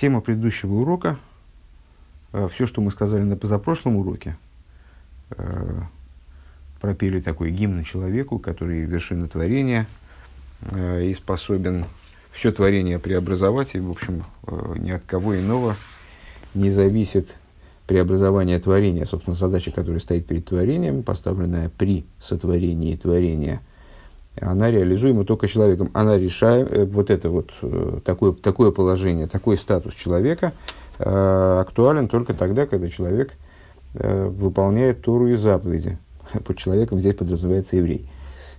Тема предыдущего урока, э, все, что мы сказали на позапрошлом уроке, э, пропели такой гимн человеку, который вершина творения э, и способен все творение преобразовать, и, в общем, ни от кого иного не зависит преобразование творения, собственно, задача, которая стоит перед творением, поставленная при сотворении творения – она реализуема только человеком. Она решает, э, вот это вот э, такое, такое положение, такой статус человека э, актуален только тогда, когда человек э, выполняет Тору и заповеди. Под человеком здесь подразумевается еврей.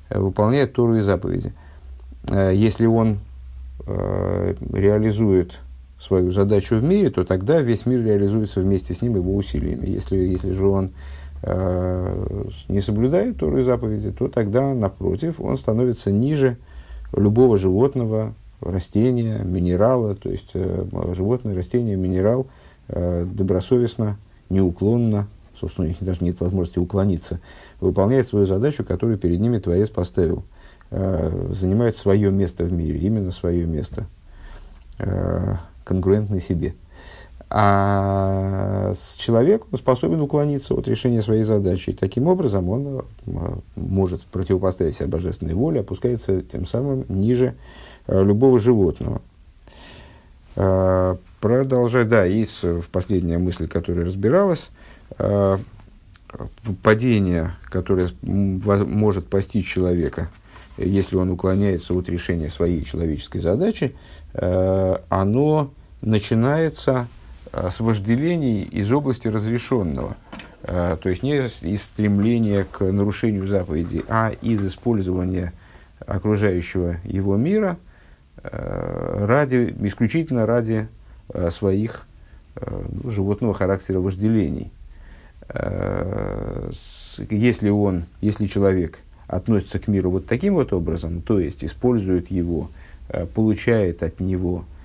Э, выполняет Тору и заповеди. Если он э, реализует свою задачу в мире, то тогда весь мир реализуется вместе с ним его усилиями. Если, если же он не соблюдает Тору и заповеди, то тогда, напротив, он становится ниже любого животного, растения, минерала, то есть э, животное, растение, минерал э, добросовестно, неуклонно, собственно, у них даже нет возможности уклониться, выполняет свою задачу, которую перед ними Творец поставил, занимает свое место в мире, именно свое место, конкурентно себе – а человек способен уклониться от решения своей задачи. И таким образом он э, может противопоставить себе божественной воле, опускается тем самым ниже э, любого животного. А, продолжая, да, и в последняя мысль, которая разбиралась, падение, которое может постичь человека, если он уклоняется от решения своей человеческой задачи, э, оно начинается Э, с вожделений из области разрешенного. Э, то есть не из стремления к нарушению заповедей, а из использования окружающего его мира э, ради, исключительно ради своих ну, животного характера вожделений. Если он, если человек относится к миру вот таким вот образом, то есть использует его, получает от него – Э,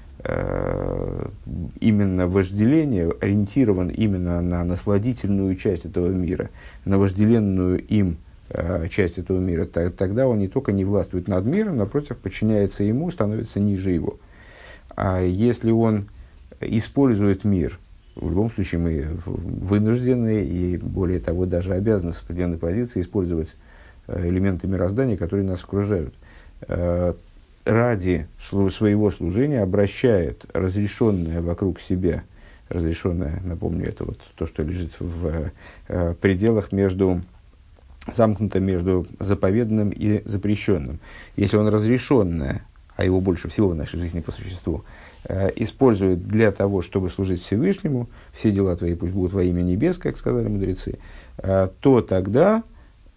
именно вожделение ориентирован именно на насладительную часть этого мира, на вожделенную им э, часть этого мира, тогда он не только не властвует над миром, напротив, подчиняется ему, становится ниже его. А если он использует мир, в любом случае мы вынуждены и, более того, даже обязаны с определенной позиции использовать э, элементы мироздания, которые нас окружают ради своего служения обращает разрешенное вокруг себя, разрешенное, напомню, это вот то, что лежит в э, пределах между замкнуто между заповеданным и запрещенным. Если он разрешенное, а его больше всего в нашей жизни по существу, э, использует для того, чтобы служить Всевышнему, все дела твои пусть будут во имя небес, как сказали мудрецы, э, то тогда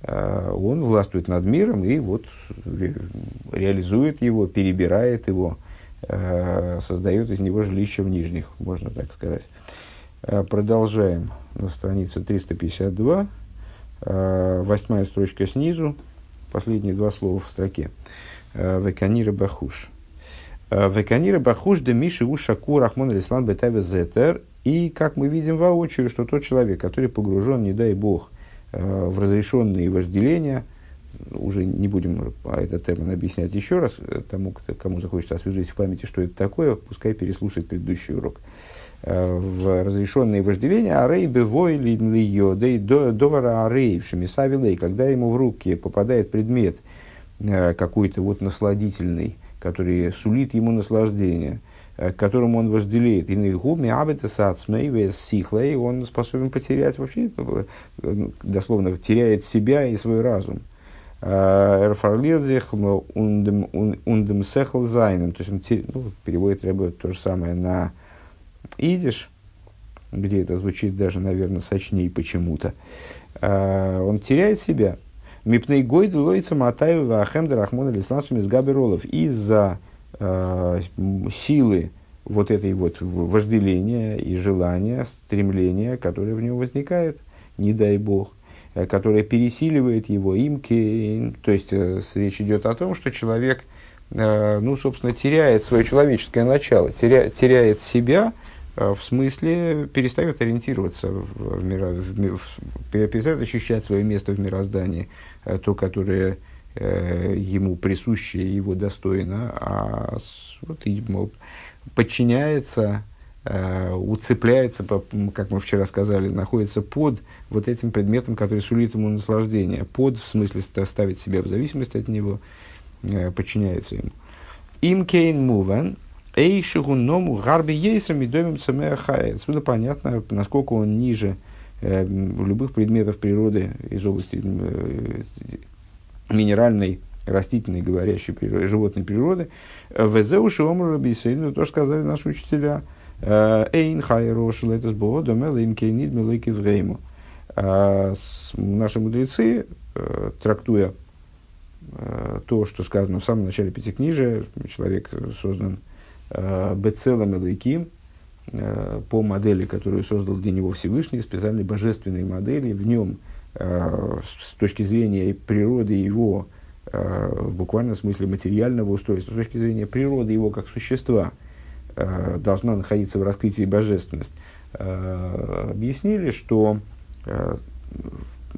он властвует над миром и вот реализует его, перебирает его, э, создает из него жилище в нижних, можно так сказать. Э, продолжаем на странице 352, восьмая строчка снизу, последние два слова в строке. Веканира Бахуш. Веканира Бахуш де Миши Ушаку Рахмон Алислан Бетаве Зетер. И, как мы видим воочию, что тот человек, который погружен, не дай Бог, Э, в разрешенные вожделения, уже не будем этот термин объяснять еще раз, э, тому, кто, кому захочется освежить в памяти, что это такое, пускай переслушает предыдущий урок. Э, в разрешенные вожделения, арей бевой ли йодей довара арей в шемисавилей, когда ему в руки попадает предмет какой-то вот насладительный, который сулит ему наслаждение – к которому он вожделеет. И гуми абетасацмей сихлей, он способен потерять вообще, ну, дословно, теряет себя и свой разум. Эрфарлирзих ундем сехл зайном. То есть он ну, переводит требует то же самое на идиш, где это звучит даже, наверное, сочнее почему-то. Он теряет себя. Мипней гойд лоица матаева ахем дарахмона лисланшем из габеролов. Из-за э, силы вот этой вот вожделения и желания, стремления, которое в нем возникает, не дай бог, э, которое пересиливает его имки. То есть э, речь идет о том, что человек, э, ну, собственно, теряет свое человеческое начало, теря, теряет себя, в смысле перестает ориентироваться в, мира, в, в, перестает ощущать свое место в мироздании, то, которое э, ему присуще, его достойно, а вот, подчиняется э, уцепляется, как мы вчера сказали, находится под вот этим предметом, который сулит ему наслаждение. Под, в смысле, ставит себя в зависимость от него, э, подчиняется ему. Им кейн муван, эй шигунному гарби ейсами домим. Отсюда понятно, насколько он ниже э, любых предметов природы из области э, минеральной, растительной, говорящей природы, животной природы. Везеуши омру то, что сказали наши учителя – Эйн хайрошил это с бодом, им кейнид милойки врейму. Наши мудрецы, э, трактуя э, то, что сказано в самом начале Пятикнижия, человек создан э, бецелом и по модели, которую создал для него Всевышний, специальной божественной модели. В нем, с точки зрения природы его, в буквальном смысле материального устройства, с точки зрения природы его как существа – Э, должна находиться в раскрытии божественность, э, объяснили, что э,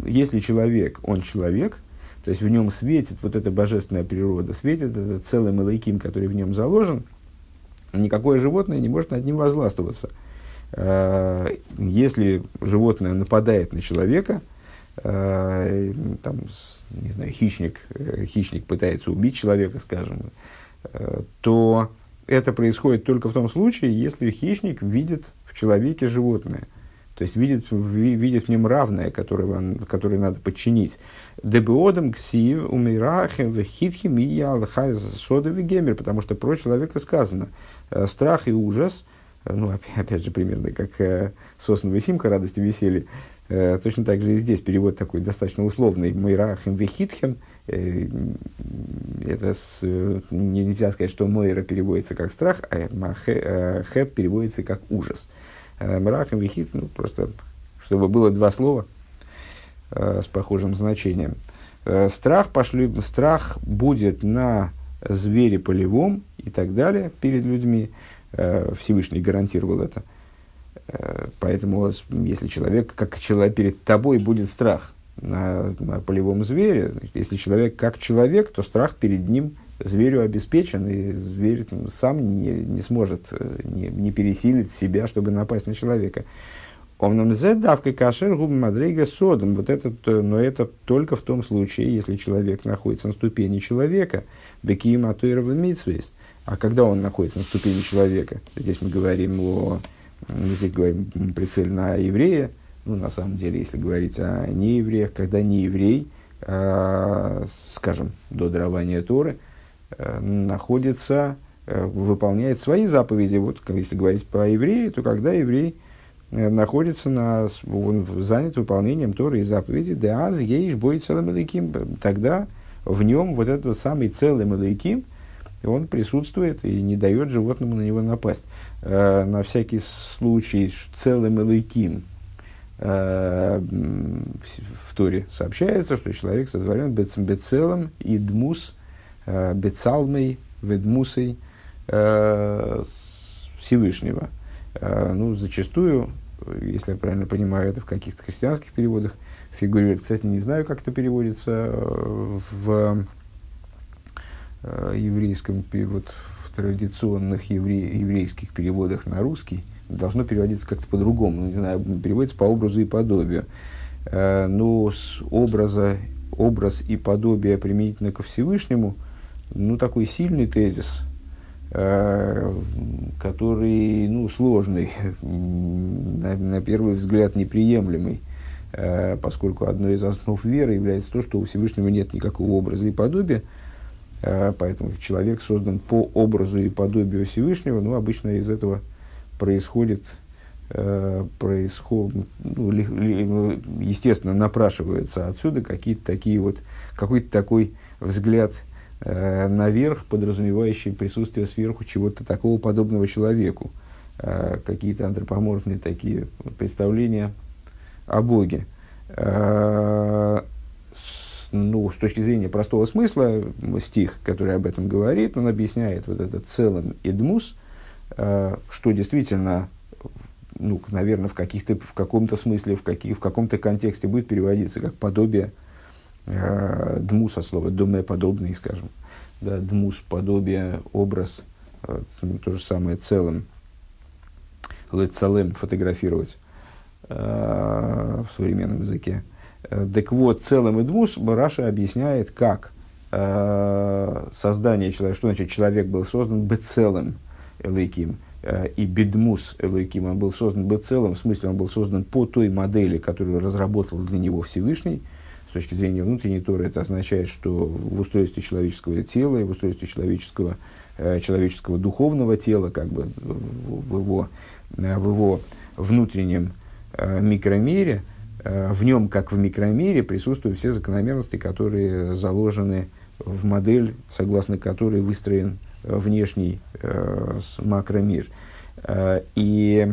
если человек, он человек, то есть в нем светит вот эта божественная природа, светит этот целый малайким, который в нем заложен, никакое животное не может над ним возластвоваться. Если животное нападает на человека, там, не знаю, хищник, хищник пытается убить человека, скажем, то это происходит только в том случае, если хищник видит в человеке животное. То есть видит, видит в нем равное, которое, которое надо подчинить. Дебиодом ксив умирахем вехитхим и потому что про человека сказано э, страх и ужас, э, ну, опять же, примерно как э, сосновая симка, радость и веселье, точно так же и здесь перевод такой достаточно условный. Мейрахем вехитхем – Э, это с, нельзя сказать, что Мойра переводится как страх, а э, Хет переводится как ужас. Э, Мрахом вихит, ну, просто, чтобы было два слова с похожим значением. Страх, пошли, страх будет на звере полевом и так далее перед людьми. Всевышний гарантировал это. Поэтому, если человек, как человек перед тобой будет страх – на, на полевом звере. Если человек как человек, то страх перед ним зверю обеспечен, и зверь сам не, не сможет, э, не, не пересилит себя, чтобы напасть на человека. Он нам давкой кашер губ мадрига содом. Вот это, но это только в том случае, если человек находится на ступени человека, бекиим атуирова митсвейс. А когда он находится на ступени человека, здесь мы говорим о, здесь говорим прицельно о еврее, ну, на самом деле, если говорить о неевреях, когда нееврей, э, скажем, до дарования Торы, э, находится, э, выполняет свои заповеди. Вот если говорить по еврею, то когда еврей э, находится на, он занят выполнением Торы и заповеди, да аз ейш бой целым тогда в нем вот этот самый целый малайким, он присутствует и не дает животному на него напасть. Э, на всякий случай целый малайким – Э, в Торе сообщается, что человек сотворен бецелом и дмус, э, бецалмой, ведмусой э, Всевышнего. Ну, зачастую, если я правильно понимаю, это в каких-то христианских переводах фигурирует. Кстати, не знаю, как это переводится в еврейском, вот, в традиционных евре, еврейских переводах на русский – должно переводиться как-то по-другому. Не знаю, переводится по образу и подобию. Э, но с образа, образ и подобие применительно ко Всевышнему, ну, такой сильный тезис, э, который, ну, сложный, на, на первый взгляд неприемлемый, э, поскольку одной из основ веры является то, что у Всевышнего нет никакого образа и подобия, поэтому человек создан по образу и подобию Всевышнего, ну, обычно из этого происходит, э, происход, ну, ну, естественно, напрашиваются отсюда какие-то такие вот, какой-то такой взгляд э, наверх, подразумевающий присутствие сверху чего-то такого подобного человеку, какие-то антропоморфные такие представления о Боге. Э, ну, с точки зрения простого смысла, стих, который об этом говорит, он объясняет вот этот целым идмус – Э, что действительно, ну, наверное, в, каких-то, в каком-то смысле, в, каких, в каком-то контексте будет переводиться как подобие э, дмуса слова, доме подобный, скажем. Да, дмус, подобие, образ, э, то же самое целым. лецалем фотографировать в современном языке. Так вот, целым и двус Раша объясняет, как создание человека, что значит человек был создан бецелым элейким, и бедмус элейким, он был создан бецелым, в смысле он был создан по той модели, которую разработал для него Всевышний – с точки зрения внутренней Торы, это означает, что в устройстве человеческого тела и в устройстве человеческого, э, человеческого духовного тела, как бы в его, э, в его внутреннем э, микромире, э, в нем, как в микромире, присутствуют все закономерности, которые заложены в модель, согласно которой выстроен внешний э, макромир. Э, и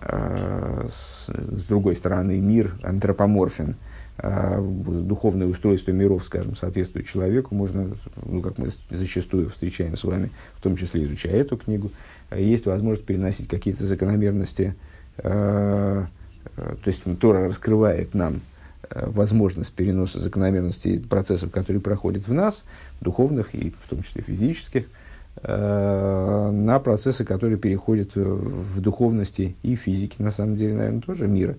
э, с, другой стороны, мир антропоморфен – духовное устройство миров, скажем, соответствует человеку, можно, ну, как мы зачастую встречаем с вами, в том числе изучая эту книгу, есть возможность переносить какие-то закономерности, э, то есть Тора раскрывает нам возможность переноса закономерностей процессов, которые проходят в нас, духовных и в том числе физических, э, на процессы, которые переходят в духовности и физике, на самом деле, наверное, тоже мира. Э,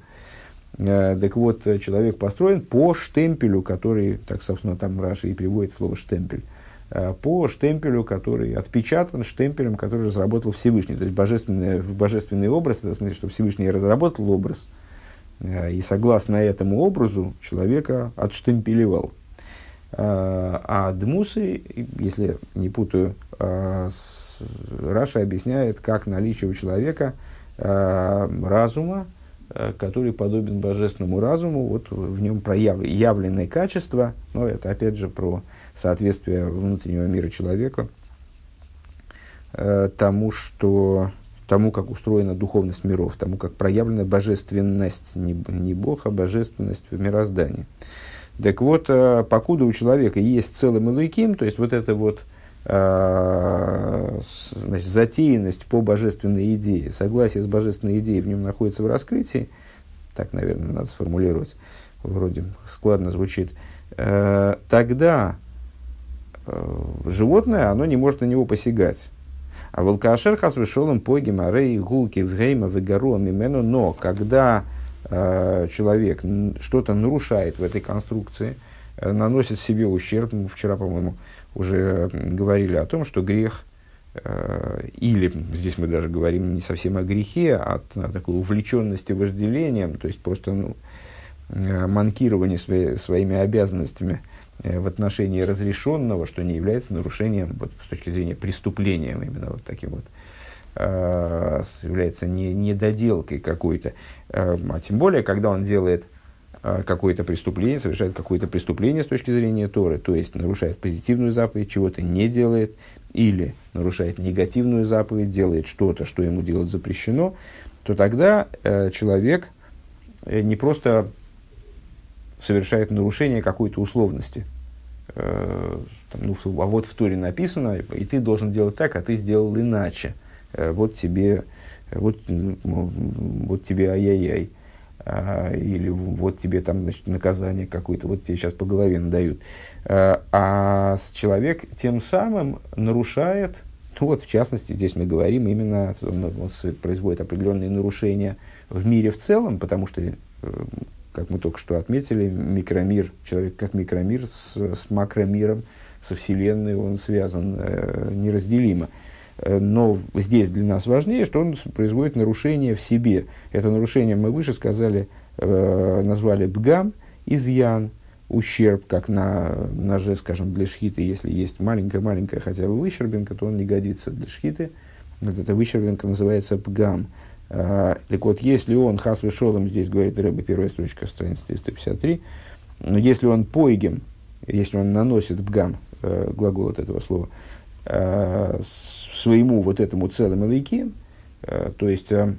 Э, так вот, человек построен по штемпелю, который, так, собственно, там Раша и приводит слово штемпель, э, по штемпелю, который отпечатан штемпелем, который разработал Всевышний. То есть божественный, божественный образ, это в смысле, что Всевышний разработал образ, э, и согласно этому образу человека отштемпелевал. А дмусы, если не путаю, Раша объясняет, как наличие у человека разума, Э, который подобен божественному разуму, вот в нем проявленные качества, но это опять же про соответствие внутреннего мира человека э, тому, что тому, как устроена духовность миров, тому, как проявлена божественность, не, не Бог, а божественность в мироздании. Так вот, э, покуда у человека есть целый Малуиким, то есть вот это вот значит, затеянность по божественной идее, согласие с божественной идеей в нем находится в раскрытии, так, наверное, надо сформулировать, вроде складно звучит, э, тогда э, животное, оно не может на него посягать. А волкашер хас вышел поги марей гулки в гейма в мимену, но когда э, человек что-то нарушает в этой конструкции, э, наносит себе ущерб, мы вчера, по-моему, уже говорили о том, что грех, э, или здесь мы даже говорим не совсем о грехе, а о такой увлеченности вожделением, то есть просто ну, э, манкирование свои, своими обязанностями э, в отношении разрешенного, что не является нарушением вот, с точки зрения преступления, именно вот таким вот, э, является не, недоделкой какой-то. Э, а тем более, когда он делает а, какое-то преступление, совершает какое-то преступление с точки зрения Торы, то есть нарушает позитивную заповедь, чего-то не делает, или нарушает негативную заповедь, делает что-то, что ему делать запрещено, то тогда э, человек э, не просто совершает нарушение какой-то условности. Э, там, ну, а вот в Торе написано, и ты должен делать так, а ты сделал иначе. Э, вот тебе, вот, вот тебе ай-яй-яй. А, или вот тебе там значит, наказание какое-то, вот тебе сейчас по голове надают. А, а человек тем самым нарушает, ну вот в частности здесь мы говорим именно, он, он производит определенные нарушения в мире в целом, потому что, э, как мы только что отметили, микромир, человек как микромир с, с макромиром, со Вселенной он связан э, неразделимо. Э, но здесь для нас важнее, что он производит нарушение в себе. Это нарушение мы выше сказали, э, назвали бгам, изъян, ущерб, как на ноже, скажем, для шхиты, если есть маленькая-маленькая хотя бы выщербинка, то он не годится для шхиты. Вот эта выщербинка называется бгам. Так вот, если он хас шолом, здесь говорит Рэба, первая строчка, страница 353, если он поигем, если он наносит бгам, э, глагол от этого слова, э, своему вот этому целому лайке, э, то есть э,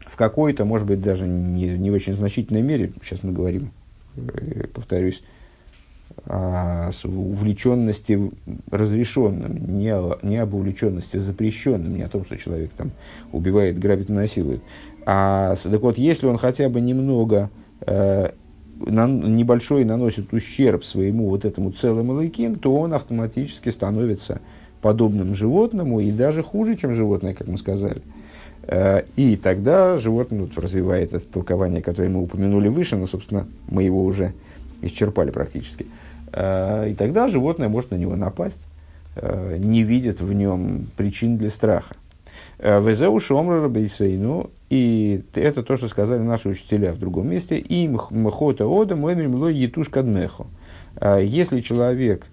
в какой-то, может быть, даже не, не очень значительной мере, сейчас мы говорим, э, повторюсь, о увлеченности разрешенным, не, не об увлеченности запрещенным, не о том, что человек там убивает, грабит, насилует. А так вот, если он хотя бы немного э, на, небольшой наносит ущерб своему вот этому целому лайким, то он автоматически становится подобным животному и даже хуже, чем животное, как мы сказали. Э, и тогда животное развивает это толкование, которое мы упомянули выше, но, собственно, мы его уже исчерпали практически. Э, и тогда животное может на него напасть, э, не видит в нем причин для страха. Везеу шомра рабейсейну, и это то, что сказали наши учителя в другом месте, и мхота ода мой мло етуш кадмеху. Если человек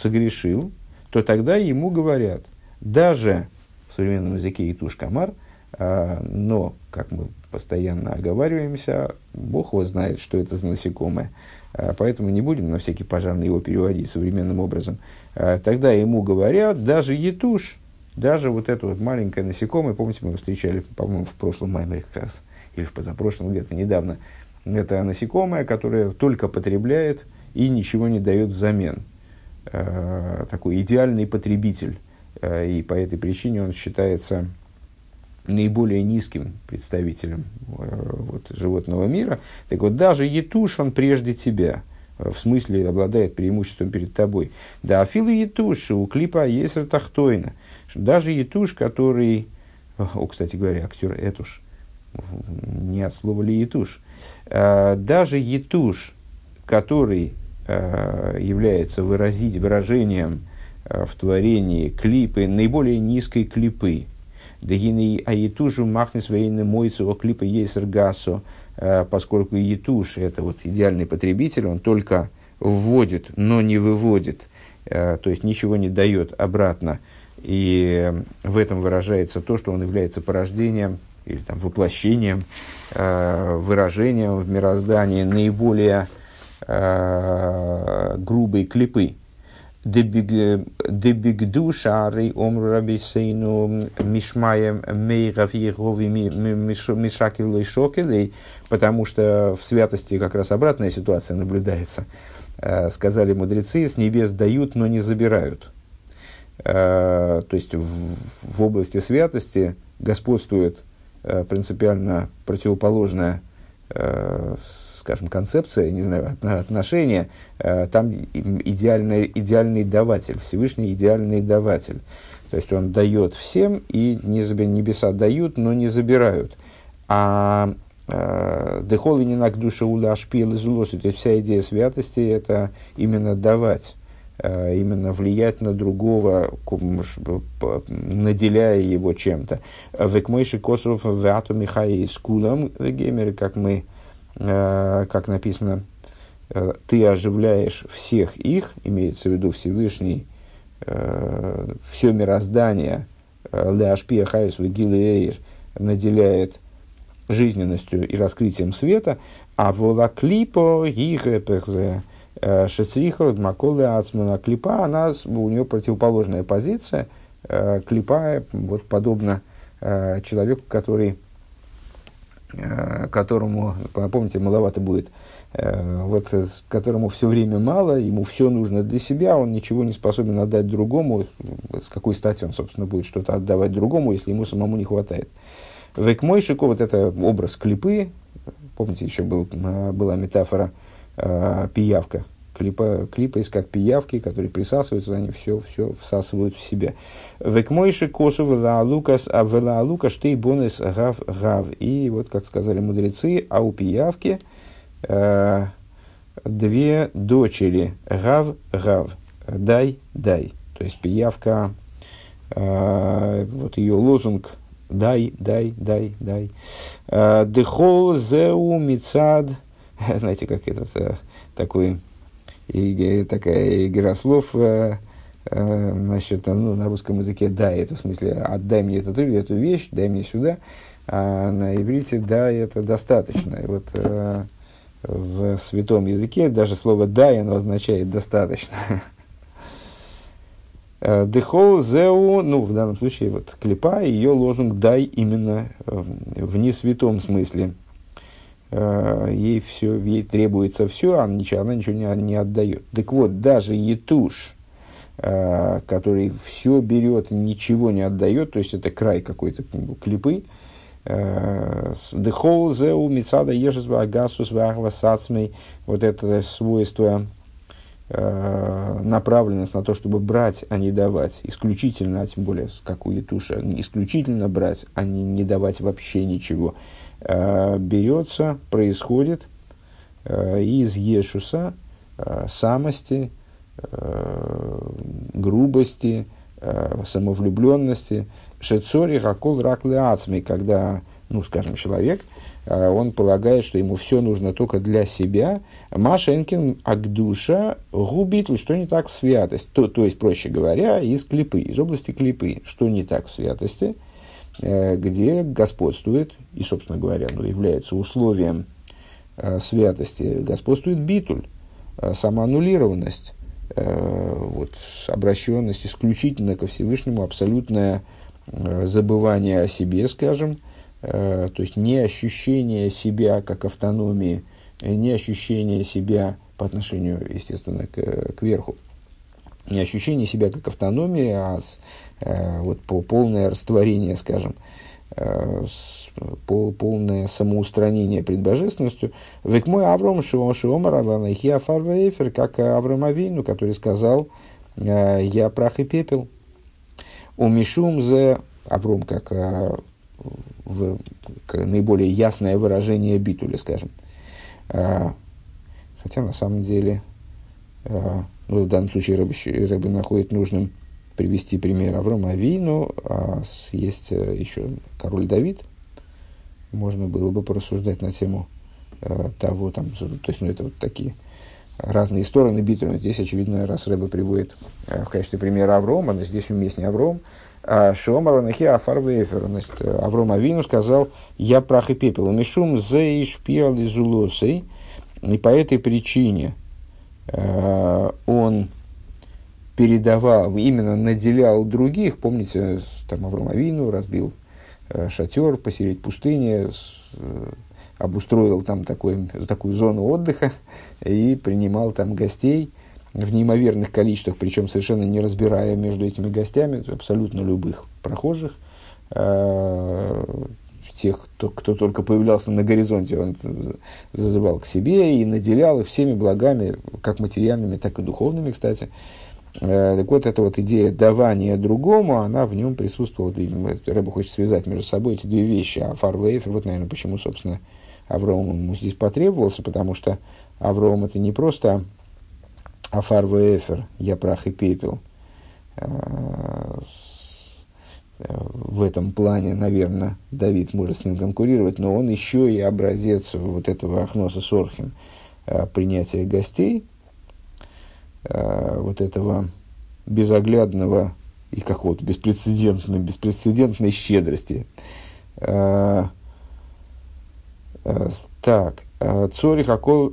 согрешил, то тогда ему говорят, даже в современном языке Итуш Камар, а, но, как мы постоянно оговариваемся, Бог его знает, что это за насекомое. А, поэтому не будем на всякий пожарный его переводить современным образом. А, тогда ему говорят, даже етуш, даже вот это вот маленькое насекомое, помните, мы его встречали, по-моему, в прошлом маймере как раз, или в позапрошлом, где-то недавно, это насекомое, которое только потребляет и ничего не дает взамен. Такой идеальный потребитель и по этой причине он считается наиболее низким представителем э, вот, животного мира. Так вот, даже етуш, он прежде тебя, в смысле обладает преимуществом перед тобой. Да, афилу етуш, у клипа есть тахтойна. Даже етуш, который... О, кстати говоря, актер Этуш, не от слова ли етуш. Э, даже етуш, который является выразить, выражением Э, в творении клипы, наиболее низкой клипы. Дагины аетужу махнес военный мойцу о клипы есть гасо, э, поскольку етуш это вот идеальный потребитель, он только вводит, но не выводит, э, то есть ничего не дает обратно. И в этом выражается то, что он является порождением или там, воплощением, выражением в мироздании наиболее грубой клипы. Дебигду шары омру рабисейну мишмаем мейрав егови мишакилой шокелей, потому что в святости как раз обратная ситуация наблюдается. Э, сказали мудрецы, с небес дают, но не забирают. Э, то есть в, в области святости господствует э, принципиально противоположная скажем, концепция, не знаю, отношения, э, там идеальный, идеальный даватель, Всевышний идеальный даватель. То есть он дает всем, и небеса дают, но не забирают. А э, дехол и не к душе ула шпил из то есть вся идея святости это именно давать э, именно влиять на другого, наделяя его чем-то. Векмойши Косов в Ату Михаи с Кулом, геймеры, как мы как написано, э, ты оживляешь всех их, имеется в виду Всевышний, э, все мироздание, Леашпия Хайс Вегилеир наделяет жизненностью и раскрытием света, а волаклипо гигепехзе шецриха маколе ацмана клипа, она, у нее противоположная позиция, клипа, вот подобно человеку, который Э, которому, помните, маловато будет, э, вот которому все время мало, ему все нужно для себя, он ничего не способен отдать другому, с какой стати он, собственно, будет что-то отдавать другому, если ему самому не хватает. Векмойшико, вот это образ клипы, помните, еще был, э, была метафора э, пиявка, клипа, клипа есть как пиявки, которые присасываются, они все, все всасывают в себя. Векмойши косу лукас, а вела лука штей бонес гав гав. И вот, как сказали мудрецы, а у пиявки э, две дочери гав гав. Дай, дай. То есть пиявка, э, вот ее лозунг дай, дай, дай, дай. Э, Дехол зеу мицад, знаете, как этот э, такой и, такая игра слов, э, э, значит, ну, на русском языке «да» это в смысле «отдай мне эту, эту вещь, дай мне сюда», а на иврите «да» это достаточно. И вот э, в святом языке даже слово «да» оно означает «достаточно». Э, Дехол зеу, ну, в данном случае, вот клипа, ее лозунг «дай» именно в несвятом смысле – Э, ей все, ей требуется все, а ничего, она ничего не, не отдает. Так вот, даже Етуш, э, который все берет, ничего не отдает, то есть это край какой-то клипы, э, Дехол зеу мицада вот это свойство э, направленность на то, чтобы брать, а не давать, исключительно, а тем более, как у Етуша, исключительно брать, а не, не давать вообще ничего, э, берется, происходит э, из Ешуса, э, самости, э, грубости, э, самовлюбленности, шецори хакол рак ацми, когда, ну, скажем, человек, э, он полагает, что ему все нужно только для себя. Машенкин агдуша губит, что не так в святости. То, то есть, проще говоря, из клипы, из области клипы. Что не так в святости, э, где господствует, и, собственно говоря, ну, является условием э, святости, господствует битуль, самоаннулированность, вот, обращенность исключительно ко Всевышнему, абсолютная Э, забывание о себе, скажем, э, то есть не ощущение себя как автономии, э, не ощущение себя по отношению, естественно, к, к верху, не ощущение себя как автономии, а вот по, полное растворение, скажем, пол, полное самоустранение пред божественностью. Век мой Авром Шиомар как Авраам Авину, который сказал, я прах и пепел, у Мишум зе Авром как, как наиболее ясное выражение битуля, скажем. Хотя на самом деле ну, в данном случае Рэбби находит нужным привести пример Аврома Авину, а есть э, еще король Давид. Можно было бы порассуждать на тему э, того, там, то есть, ну, это вот такие разные стороны битвы. Здесь, очевидно, раз Рэба приводит э, в качестве примера Аврома, но здесь уместнее Авром, а Шомар Нахи Афар Вейфер. Значит, Авром Авину сказал, я прах и пепел. Мишум зейш пиал изулосей. И по этой причине э, он передавал, именно наделял других. Помните, там Авром Авину разбил э, шатер посередине пустыни, обустроил там такой, такую зону отдыха и принимал там гостей в неимоверных количествах, причем совершенно не разбирая между этими гостями, абсолютно любых прохожих, э, тех, кто, кто только появлялся на горизонте, он зазывал к себе и наделял их всеми благами, как материальными, так и духовными, кстати. Э, так вот, эта вот идея давания другому, она в нем присутствовала. Рэба хочет связать между собой эти две вещи. А фарвейфер, вот, наверное, почему, собственно, Авраам ему здесь потребовался, потому что Авраам это не просто Афар Вефер, я прах и пепел. Э, э, в этом плане, наверное, Давид может с ним конкурировать, но он еще и образец вот этого Ахноса Сорхим, э, принятия гостей, вот этого безоглядного и какого-то беспрецедентной, беспрецедентной щедрости. Так, Цорих Акол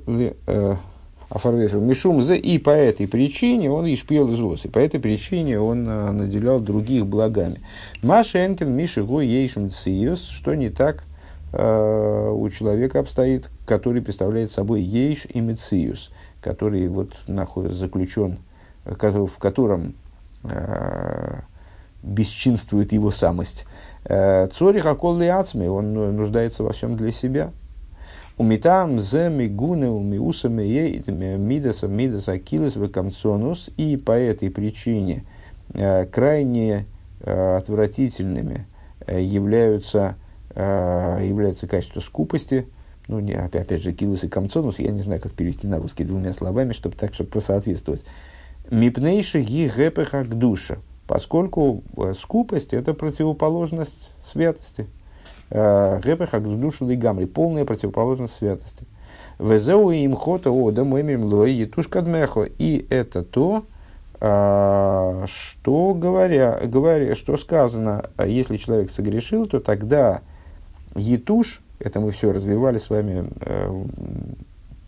Афарвефер Мишум за и по этой причине он ишпил из и по этой причине он наделял других благами. Маша Энкин Миши Го Ейшим Циюс, что не так у человека обстоит, который представляет собой Ейш и Мециюс, который вот находится заключен, в котором а, бесчинствует его самость. Цорих Акол Ацми, он нуждается во всем для себя – Умитам зе мигуны умиуса мидаса мидаса акилус векамцонус. И по этой причине э, крайне э, отвратительными э, являются, является качество скупости, ну, не, опять, опять же, килус и камцонус, я не знаю, как перевести на русский двумя словами, чтобы так, чтобы просоответствовать. Мипнейши ги гэпеха к душе, поскольку скупость – это противоположность святости – Гепеха душу гамри, полная противоположность святости. Везеу им хота ода мэмим лой етушка дмехо. И это то, а, что, говоря, говоря, что сказано, если человек согрешил, то тогда етуш, это мы все развивали с вами, э,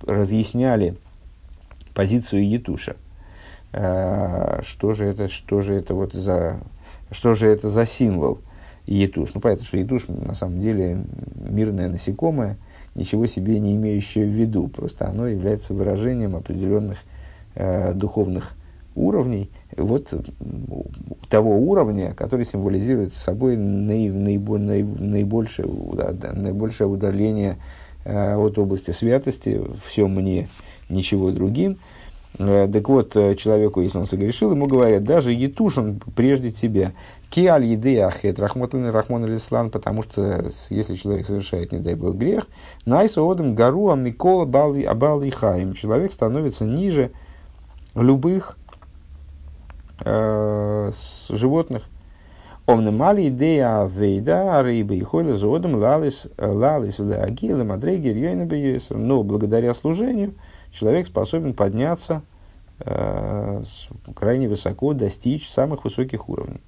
разъясняли позицию етуша. Э, что же это, что же это вот за, что же это за символ? етуш. Ну, понятно, что етуш на самом деле мирное насекомое, ничего себе не имеющее в виду. Просто оно является выражением определенных э, духовных уровней, вот того уровня, который символизирует собой наиб, наибо, наиб, наибольшее, наибольшее удаление э, от области святости, все мне, ничего другим. Э, так вот, э, человеку, если он согрешил, ему говорят, даже Етушин прежде тебя. Киаль еды ахет рахмотан рахмон алислан, потому что если человек совершает, не дай бог, грех, найса одам гару амикола бали абали хаим. Человек становится ниже любых э, животных. Омнемали идея вейда рыбы и хойла зодом лалис лалис агилы мадрегер Но благодаря служению человек способен подняться э, крайне высоко, достичь самых высоких уровней.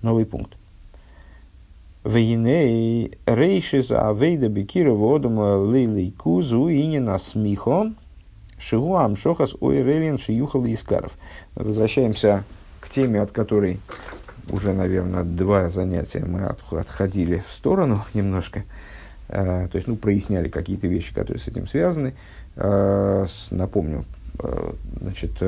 Новый пункт. Вейней рейшис авейда бекира водом лейли кузу и не насмихо шигуам шохас ойрелин шиюхал искаров. Возвращаемся к теме, от которой уже, наверное, два занятия мы отходили в сторону немножко. Э, то есть, ну, проясняли какие-то вещи, которые с этим связаны. Э, напомню, э, значит,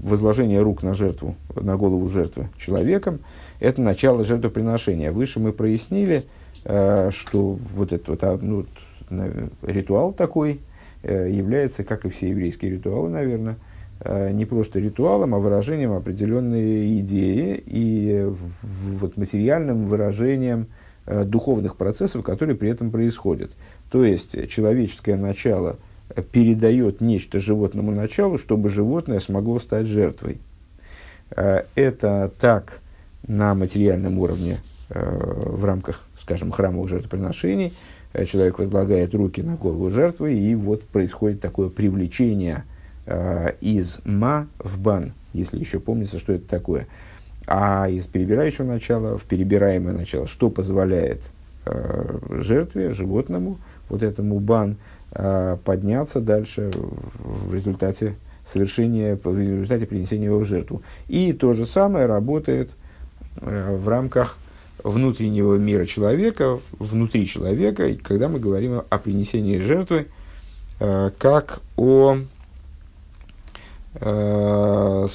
возложение рук на жертву, на голову жертвы человеком, это начало жертвоприношения. Выше мы прояснили, что вот этот вот, а, ну, ритуал такой является, как и все еврейские ритуалы, наверное, не просто ритуалом, а выражением определенной идеи и вот материальным выражением духовных процессов, которые при этом происходят. То есть человеческое начало передает нечто животному началу, чтобы животное смогло стать жертвой. Э, это так на материальном уровне э, в рамках, скажем, храмовых жертвоприношений. Э, человек возлагает руки на голову жертвы, и вот происходит такое привлечение из ма в бан, если еще помнится, что это такое. А из перебирающего начала в перебираемое начало, что позволяет жертве, животному – вот этому бан э, подняться дальше в результате совершения, в результате принесения его в жертву. И то же самое работает э, в рамках внутреннего мира человека, внутри человека, когда мы говорим о принесении жертвы, э, как о в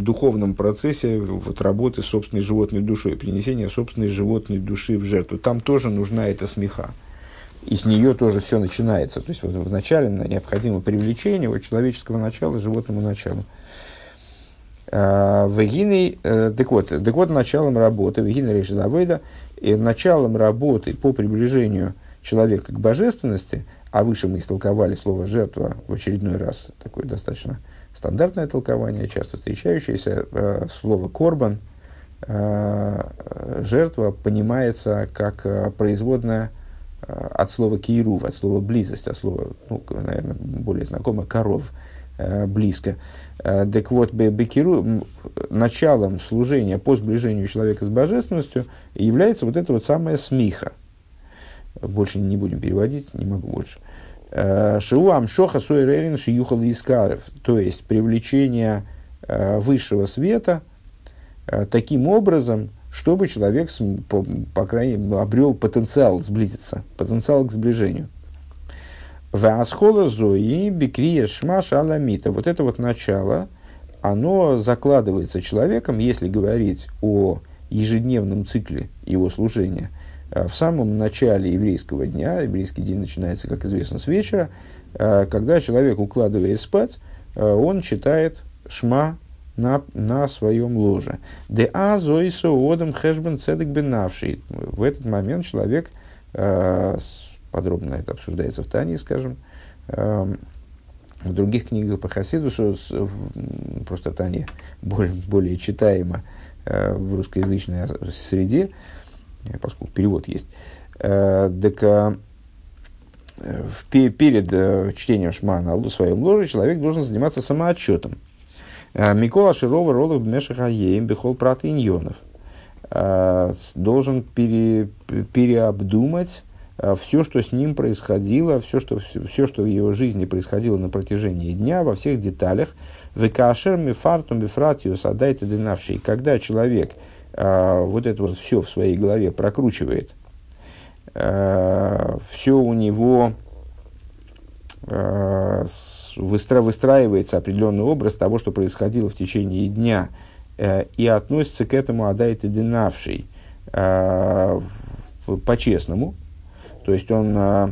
духовном процессе вот, работы собственной животной душой, принесения собственной животной души в жертву. Там тоже нужна эта смеха и с нее тоже все начинается. То есть вот вначале необходимо привлечение вот, человеческого начала животному началу. Вегиной, э, так вот, так вот, началом работы, Вегина Решидавейда, и началом работы по приближению человека к божественности, а выше мы истолковали слово «жертва» в очередной раз, такое достаточно стандартное толкование, часто встречающееся, э, слово «корбан», э, жертва понимается как производная Э, от слова кирув, от слова близость, от слова, ну, наверное, более знакомо, коров, э, близко. Э, так вот, бекиру, началом служения по сближению человека с божественностью является вот это вот самая смиха. Больше не будем переводить, не могу больше. Шиуам шоха суэрерин шиюхал искарев, то есть привлечение высшего света таким образом, чтобы человек, по, по крайней мере, обрел потенциал сблизиться, потенциал к сближению. Васхола зои бикрия шмаш аламита. Вот это вот начало, оно закладывается человеком, если говорить о ежедневном цикле его служения. Э, в самом начале еврейского дня, еврейский день начинается, как известно, с вечера, э, когда человек, укладываясь спать, э, он читает шма на, на своем ложе. Де а зоисо одам хэшбен цедек бенавший. В этот момент человек, подробно это обсуждается в Тане, скажем, э, в других книгах по Хасидусу, просто Тане более, более читаемо э, в русскоязычной среде, поскольку перевод есть. Э, так, э, в, перед э, чтением шма на своем ложе человек должен заниматься самоотчетом. Э, Микола Широва Ролов Бмешахаеем Бехол Прат Иньонов э, должен пере, переобдумать э, все, что с ним происходило, все что, все, что в его жизни происходило на протяжении дня, во всех деталях. Векашер мифартум бифратиус адайте динавший. Когда человек вот это вот все в своей голове прокручивает, все у него выстра, выстраивается определенный образ того, что происходило в течение дня, э, и относится к этому Адайт и Динавший э, по-честному. То есть он э,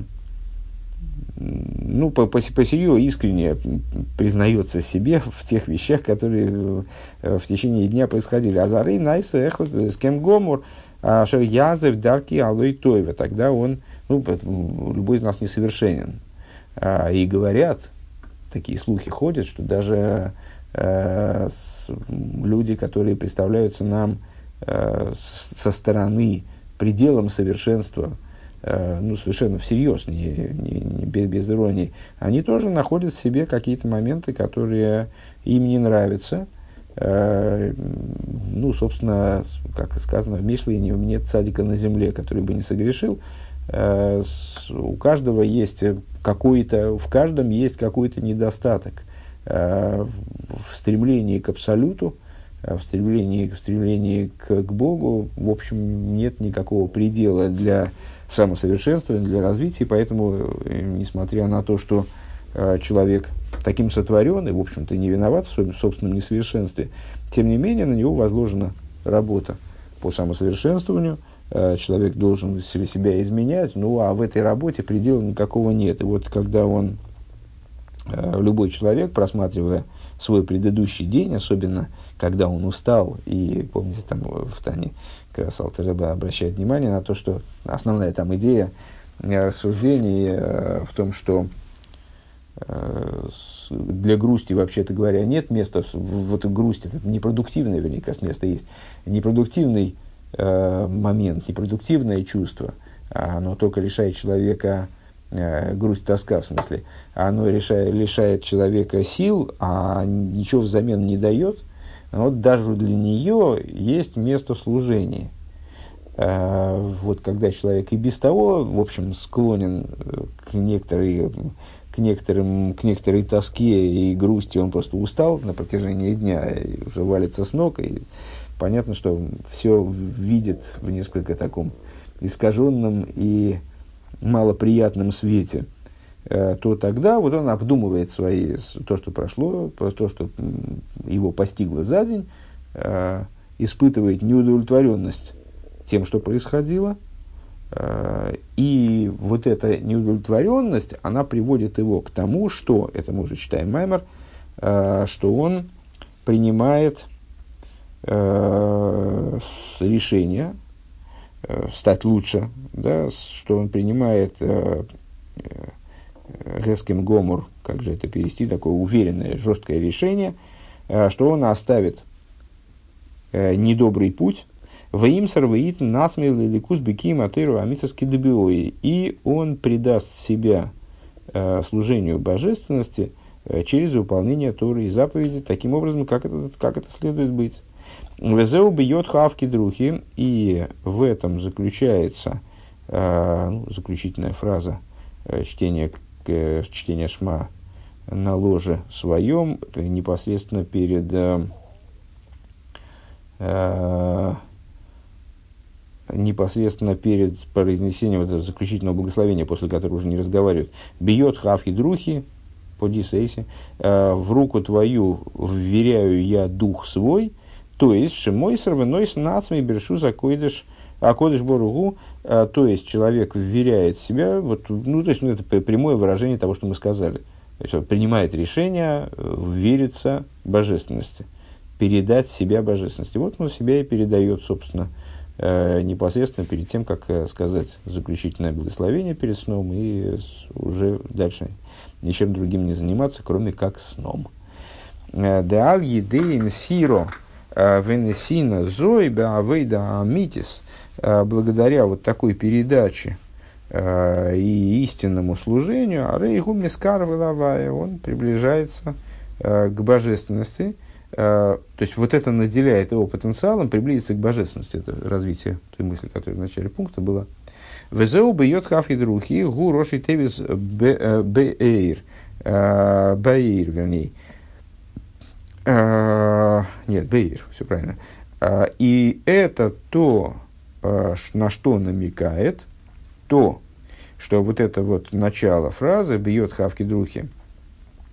ну, по, по, по искренне признается себе в тех вещах, которые в течение дня происходили. Азары, Найса, Эхот, с кем Гомор, Шер Язев, Дарки, Алой, Тойва. Тогда он, ну, любой из нас несовершенен. И говорят, такие слухи ходят, что даже э, люди, которые представляются нам э, со стороны пределом совершенства, э, ну, совершенно всерьез, не, не, не без, без иронии, они тоже находят в себе какие-то моменты, которые им не нравятся. Э, ну, собственно, как сказано в Мишле, нет цадика на земле, который бы не согрешил. Э, у каждого есть какой-то, в каждом есть какой-то недостаток э, в стремлении к абсолюту, э, в стремлении, в стремлении к, к Богу, в общем, нет никакого предела для самосовершенствования, для развития, поэтому, э, несмотря на то, что человек таким сотворен и, в общем-то, не виноват в своем собственном несовершенстве, тем не менее на него возложена работа по самосовершенствованию – Э, человек должен себя изменять, ну а в этой работе предела никакого нет. И вот когда он, э, любой человек, просматривая свой предыдущий день, особенно когда он устал, и помните, там в Тане как раз обращает внимание на то, что основная там идея э, рассуждений в том, что для грусти, вообще-то говоря, нет места, в этой грусти, это непродуктивное, вернее, как место есть, непродуктивный э, момент, непродуктивное чувство, а оно только лишает человека э, грусть, тоска в смысле, оно решает, лишает человека сил, а ничего взамен не дает, вот даже для нее есть место в служении. Э, вот когда человек и без того, в общем, склонен э, к некоторой, к, некоторым, к некоторой тоске и грусти, он просто устал на протяжении дня, и уже валится с ног, и понятно, что все видит в несколько таком искаженном и малоприятном свете, э, то тогда вот он обдумывает свои, то, что прошло, то, что его постигло за день, э, испытывает неудовлетворенность тем, что происходило, э, и вот эта неудовлетворенность, она приводит его к тому, что, это мы уже читаем Маймер, что он принимает решение стать лучше, да, что он принимает э, э, резким гомор, как же это перевести, такое уверенное, жесткое решение, э, что он оставит э, недобрый путь, Ваимсар ваит насмел ликус беким атыру амисаски дебиои. И он придаст себя э, служению божественности э, через выполнение Торы и заповеди таким образом, как это, как это следует быть. Везеу бьет хавки друхи, и в этом заключается э, ну, заключительная фраза э, чтения, э, чтения шма на ложе своем, непосредственно перед э, э, непосредственно перед произнесением этого заключительного благословения, после которого уже не разговаривают, бьет хавки друхи, по дисейсе, э, в руку твою вверяю я дух свой, то есть, шимой сорванойс нацми бершу за койдыш, а кодыш боругу, а, то есть, человек вверяет себя, вот, ну, то есть, ну, это прямое выражение того, что мы сказали. То есть, он принимает решение э, вериться божественности, передать себя божественности. Вот он себя и передает, собственно, э, непосредственно перед тем, как э, сказать заключительное благословение перед сном и уже дальше ничем другим не заниматься, кроме как сном. Деаль едеем сиро Венесина Зои Беавейда Амитис, э, благодаря вот такой передаче э, и истинному служению, Арейгу Мискар он приближается к божественности, то есть вот это наделяет его потенциалом приблизиться к божественности. Это развитие той мысли, которая в начале пункта была. Везеу бьет хафи друхи, гу роши тевис беэйр, беэйр, вернее. А, нет, Бейр, все правильно. А, и это то, а, на что намекает, то, что вот это вот начало фразы «бьет хавки друхи»,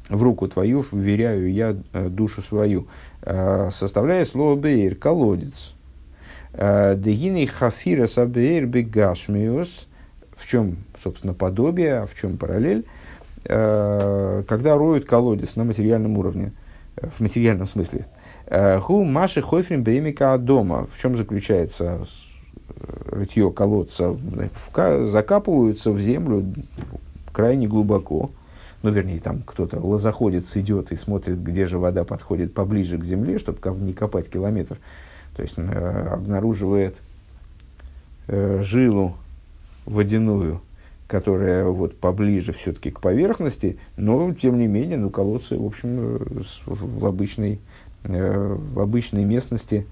в руку твою вверяю я душу свою, составляет слово «бейр» – колодец. Дегины хафира сабейр бегашмиус, в чем, собственно, подобие, в чем параллель, когда роют колодец на материальном уровне, в материальном смысле. Ху маши хойфрим бремика дома. В чем заключается рытье колодца? Закапываются в землю крайне глубоко. Ну, вернее, там кто-то лозоходец идет и смотрит, где же вода подходит поближе к земле, чтобы не копать километр. То есть э, обнаруживает э, жилу водяную, которая вот поближе все-таки к поверхности, но тем не менее, ну, колодцы, в общем, э, в обычной, э, в обычной местности,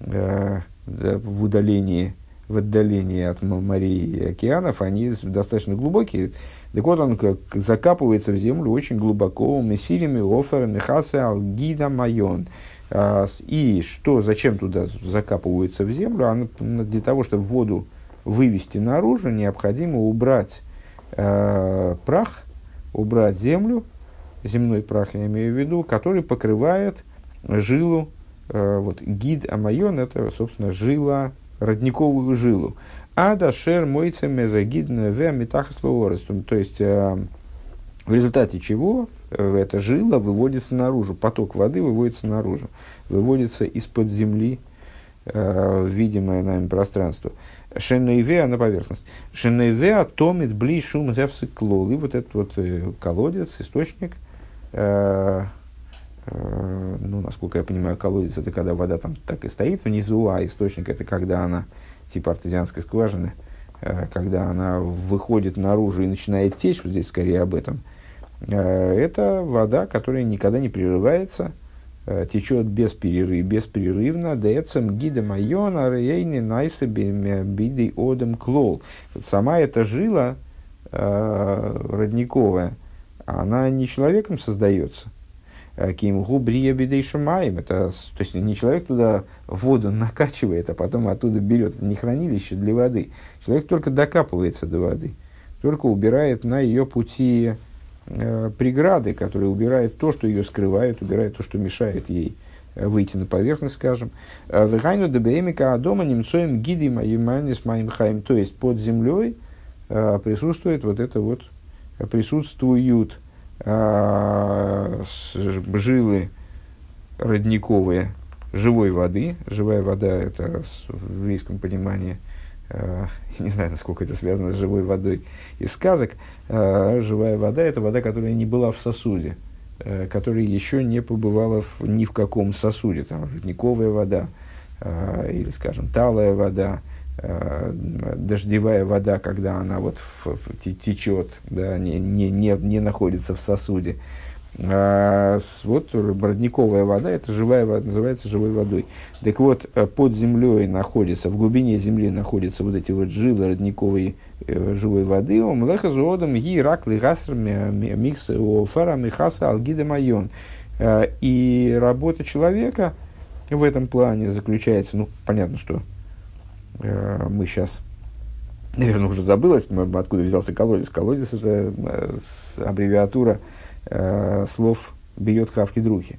э, в удалении в отдалении от морей и океанов, они достаточно глубокие. Так вот, он как закапывается в землю очень глубоко, мессирими, оферами, хаса, алгида, майон. А, и что, зачем туда закапываются в землю? Для того, чтобы воду вывести наружу, необходимо убрать э, прах, убрать землю, земной прах я имею в виду, который покрывает жилу, э, вот гид амайон, это, собственно, жила родниковую жилу. Ада шер мойце мезагидна в метахаслоорес. То есть, э, в результате чего э, эта жила выводится наружу, поток воды выводится наружу, выводится из-под земли э, видимое нами пространство. Шенейвеа на поверхность. Шенейвеа томит бли шум клол. Вот этот вот колодец, источник, Э, ну, насколько я понимаю, колодец это когда вода там так и стоит внизу, а источник это когда она, типа артезианской скважины, э, когда она выходит наружу и начинает течь, вот здесь скорее об этом, э, это вода, которая никогда не прерывается, течет без перерыва, беспрерывно, децем гида майона рейни найса бидей одем клол. Сама эта жила родниковая, она не человеком создается, Кимгу брия бедей шумаем. Это, то есть не человек туда воду накачивает, а потом оттуда берет. Не хранилище для воды. Человек только докапывается до воды. Только убирает на ее пути э, преграды, которые убирает то, что ее скрывает, убирает то, что мешает ей э, выйти на поверхность, скажем. Э, Вегайну дебеемика адома немцоем гидима юманис маимхайм. То есть под землей э, присутствует вот это вот, присутствуют жилы родниковые живой воды. Живая вода – это в еврейском понимании, э, не знаю, насколько это связано с живой водой из сказок. Э, живая вода – это вода, которая не была в сосуде, э, которая еще не побывала в, ни в каком сосуде. Там родниковая вода э, или, скажем, талая вода – Э, дождевая вода, когда она вот в, течет, да, не, не, не, не находится в сосуде. А, вот родниковая вода, это живая вода, называется живой водой. Так вот, э, под землей находится, в глубине земли находятся вот эти вот жилы родниковой э, живой воды. У млеха зоодом ги рак лигаср микс офара михаса алгида майон. Э, и работа человека в этом плане заключается, ну, понятно, что мы сейчас, наверное, уже забылось, откуда взялся колодец. Колодец – это аббревиатура э, слов «бьет хавки друхи».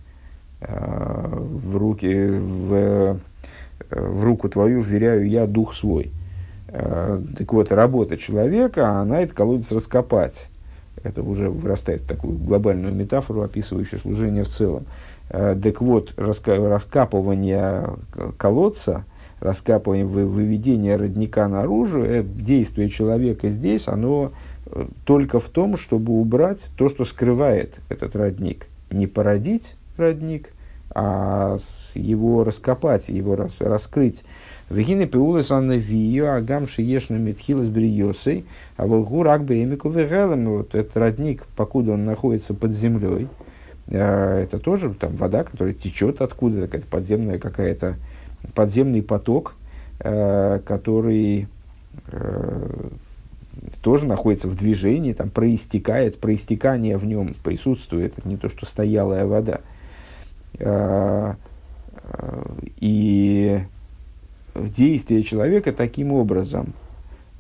В, руки, в, в руку твою вверяю я дух свой. Так вот, работа человека, она этот колодец раскопать. Это уже вырастает в такую глобальную метафору, описывающую служение в целом. Так вот, раскапывание колодца – раскапывание, выведение родника наружу, э, действие человека здесь, оно э, только в том, чтобы убрать то, что скрывает этот родник. Не породить родник, а его раскопать, его рас, раскрыть. Вегины пеулес анна вию, агам шиешна метхилас бриосой, а волгу рак бемику вегелем. Вот этот родник, покуда он находится под землей, э, это тоже там вода, которая течет откуда-то, какая-то подземная какая-то подземный поток, э, который э, тоже находится в движении, там проистекает, проистекание в нем присутствует, не то, что стоялая вода. Э, и действие человека таким образом,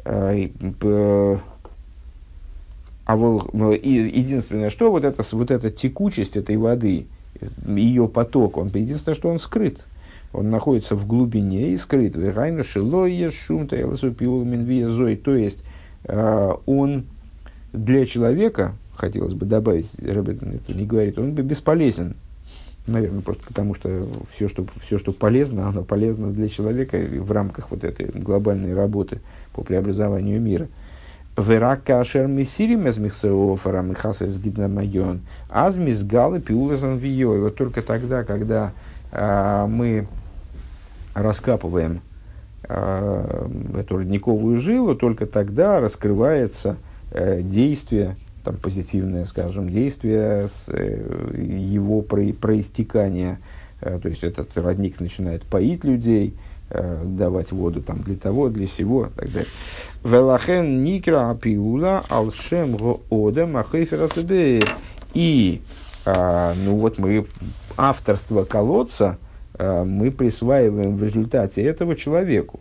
а единственное, что вот, это, вот эта текучесть этой воды, ее поток, он единственное, что он скрыт он находится в глубине и скрыт. То есть, он для человека, хотелось бы добавить, Рэбе это не говорит, он бесполезен. Наверное, просто потому что все, что, все, что полезно, оно полезно для человека в рамках вот этой глобальной работы по преобразованию мира. Верака ашер мисирим из михсеофара михаса из гиднамайон, аз мизгалы пиулазан вио. И вот только тогда, когда а, мы раскапываем эту родниковую жилу, только тогда раскрывается а, действие, там, позитивное, скажем, действие э, его про, проистекания. То есть этот родник начинает поить людей, давать воду там, для того, для сего и так далее. Велахен никра апиула алшем гоода махейфера И а, ну вот мы авторство колодца – Э, мы присваиваем в результате этого человеку,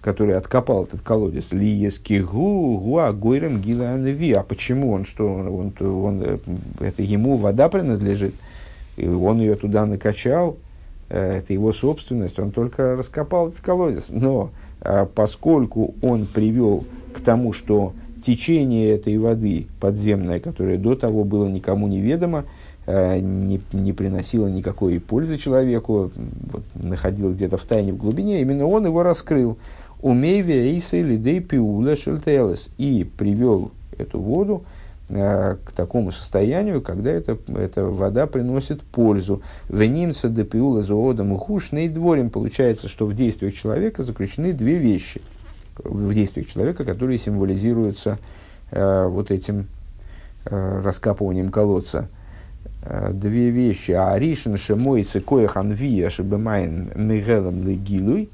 который откопал этот колодец. Лиескигу гуа гойрем гиланви. А почему он, что он, он, он, э, это ему вода принадлежит, и он ее туда накачал, э, это его собственность, он только раскопал этот колодец. Но поскольку он привел к тому, что течение этой воды подземное, которое до того было никому неведомо, Э, не, не приносило никакой пользы человеку, вот, находилось где-то в тайне, в глубине, именно он его раскрыл. Умейвия Иса Лидей Пиула и привел эту воду э, к такому состоянию, когда эта, эта вода приносит пользу. Венимца де Пиула Зоодом и Хушный дворим. Получается, что в действиях человека заключены две вещи. В действиях человека, которые символизируются э, вот этим э, раскапыванием колодца – Э, две вещи. А ришен шемой цикоях анвия шебемайн мигелом легилуй.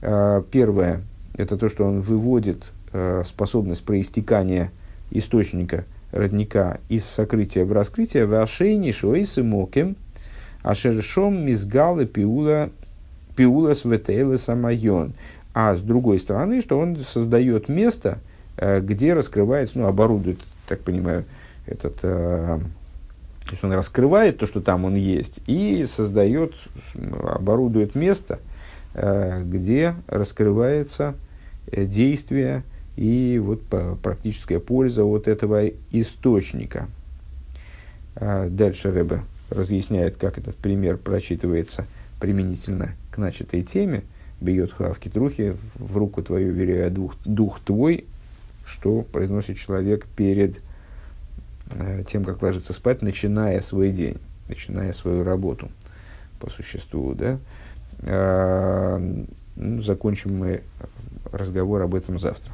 Э, первое, это то, что он выводит э, способность проистекания источника родника из сокрытия в раскрытие. В ашейни шоисы мокем, ашершом мизгалы пиула пиулас ветейлы самайон. А с другой стороны, что он создает место, где раскрывается, ну, оборудует, так понимаю, этот то есть он раскрывает то, что там он есть, и создает, оборудует место, э, где раскрывается э, действие и вот практическая польза от этого источника. А дальше Рэбе разъясняет, как этот пример прочитывается применительно к начатой теме. Бьет хавки трухи, в руку твою веряя дух, дух твой, что произносит человек перед тем, как ложится спать, начиная свой день, начиная свою работу по существу. Да? А, ну, закончим мы разговор об этом завтра.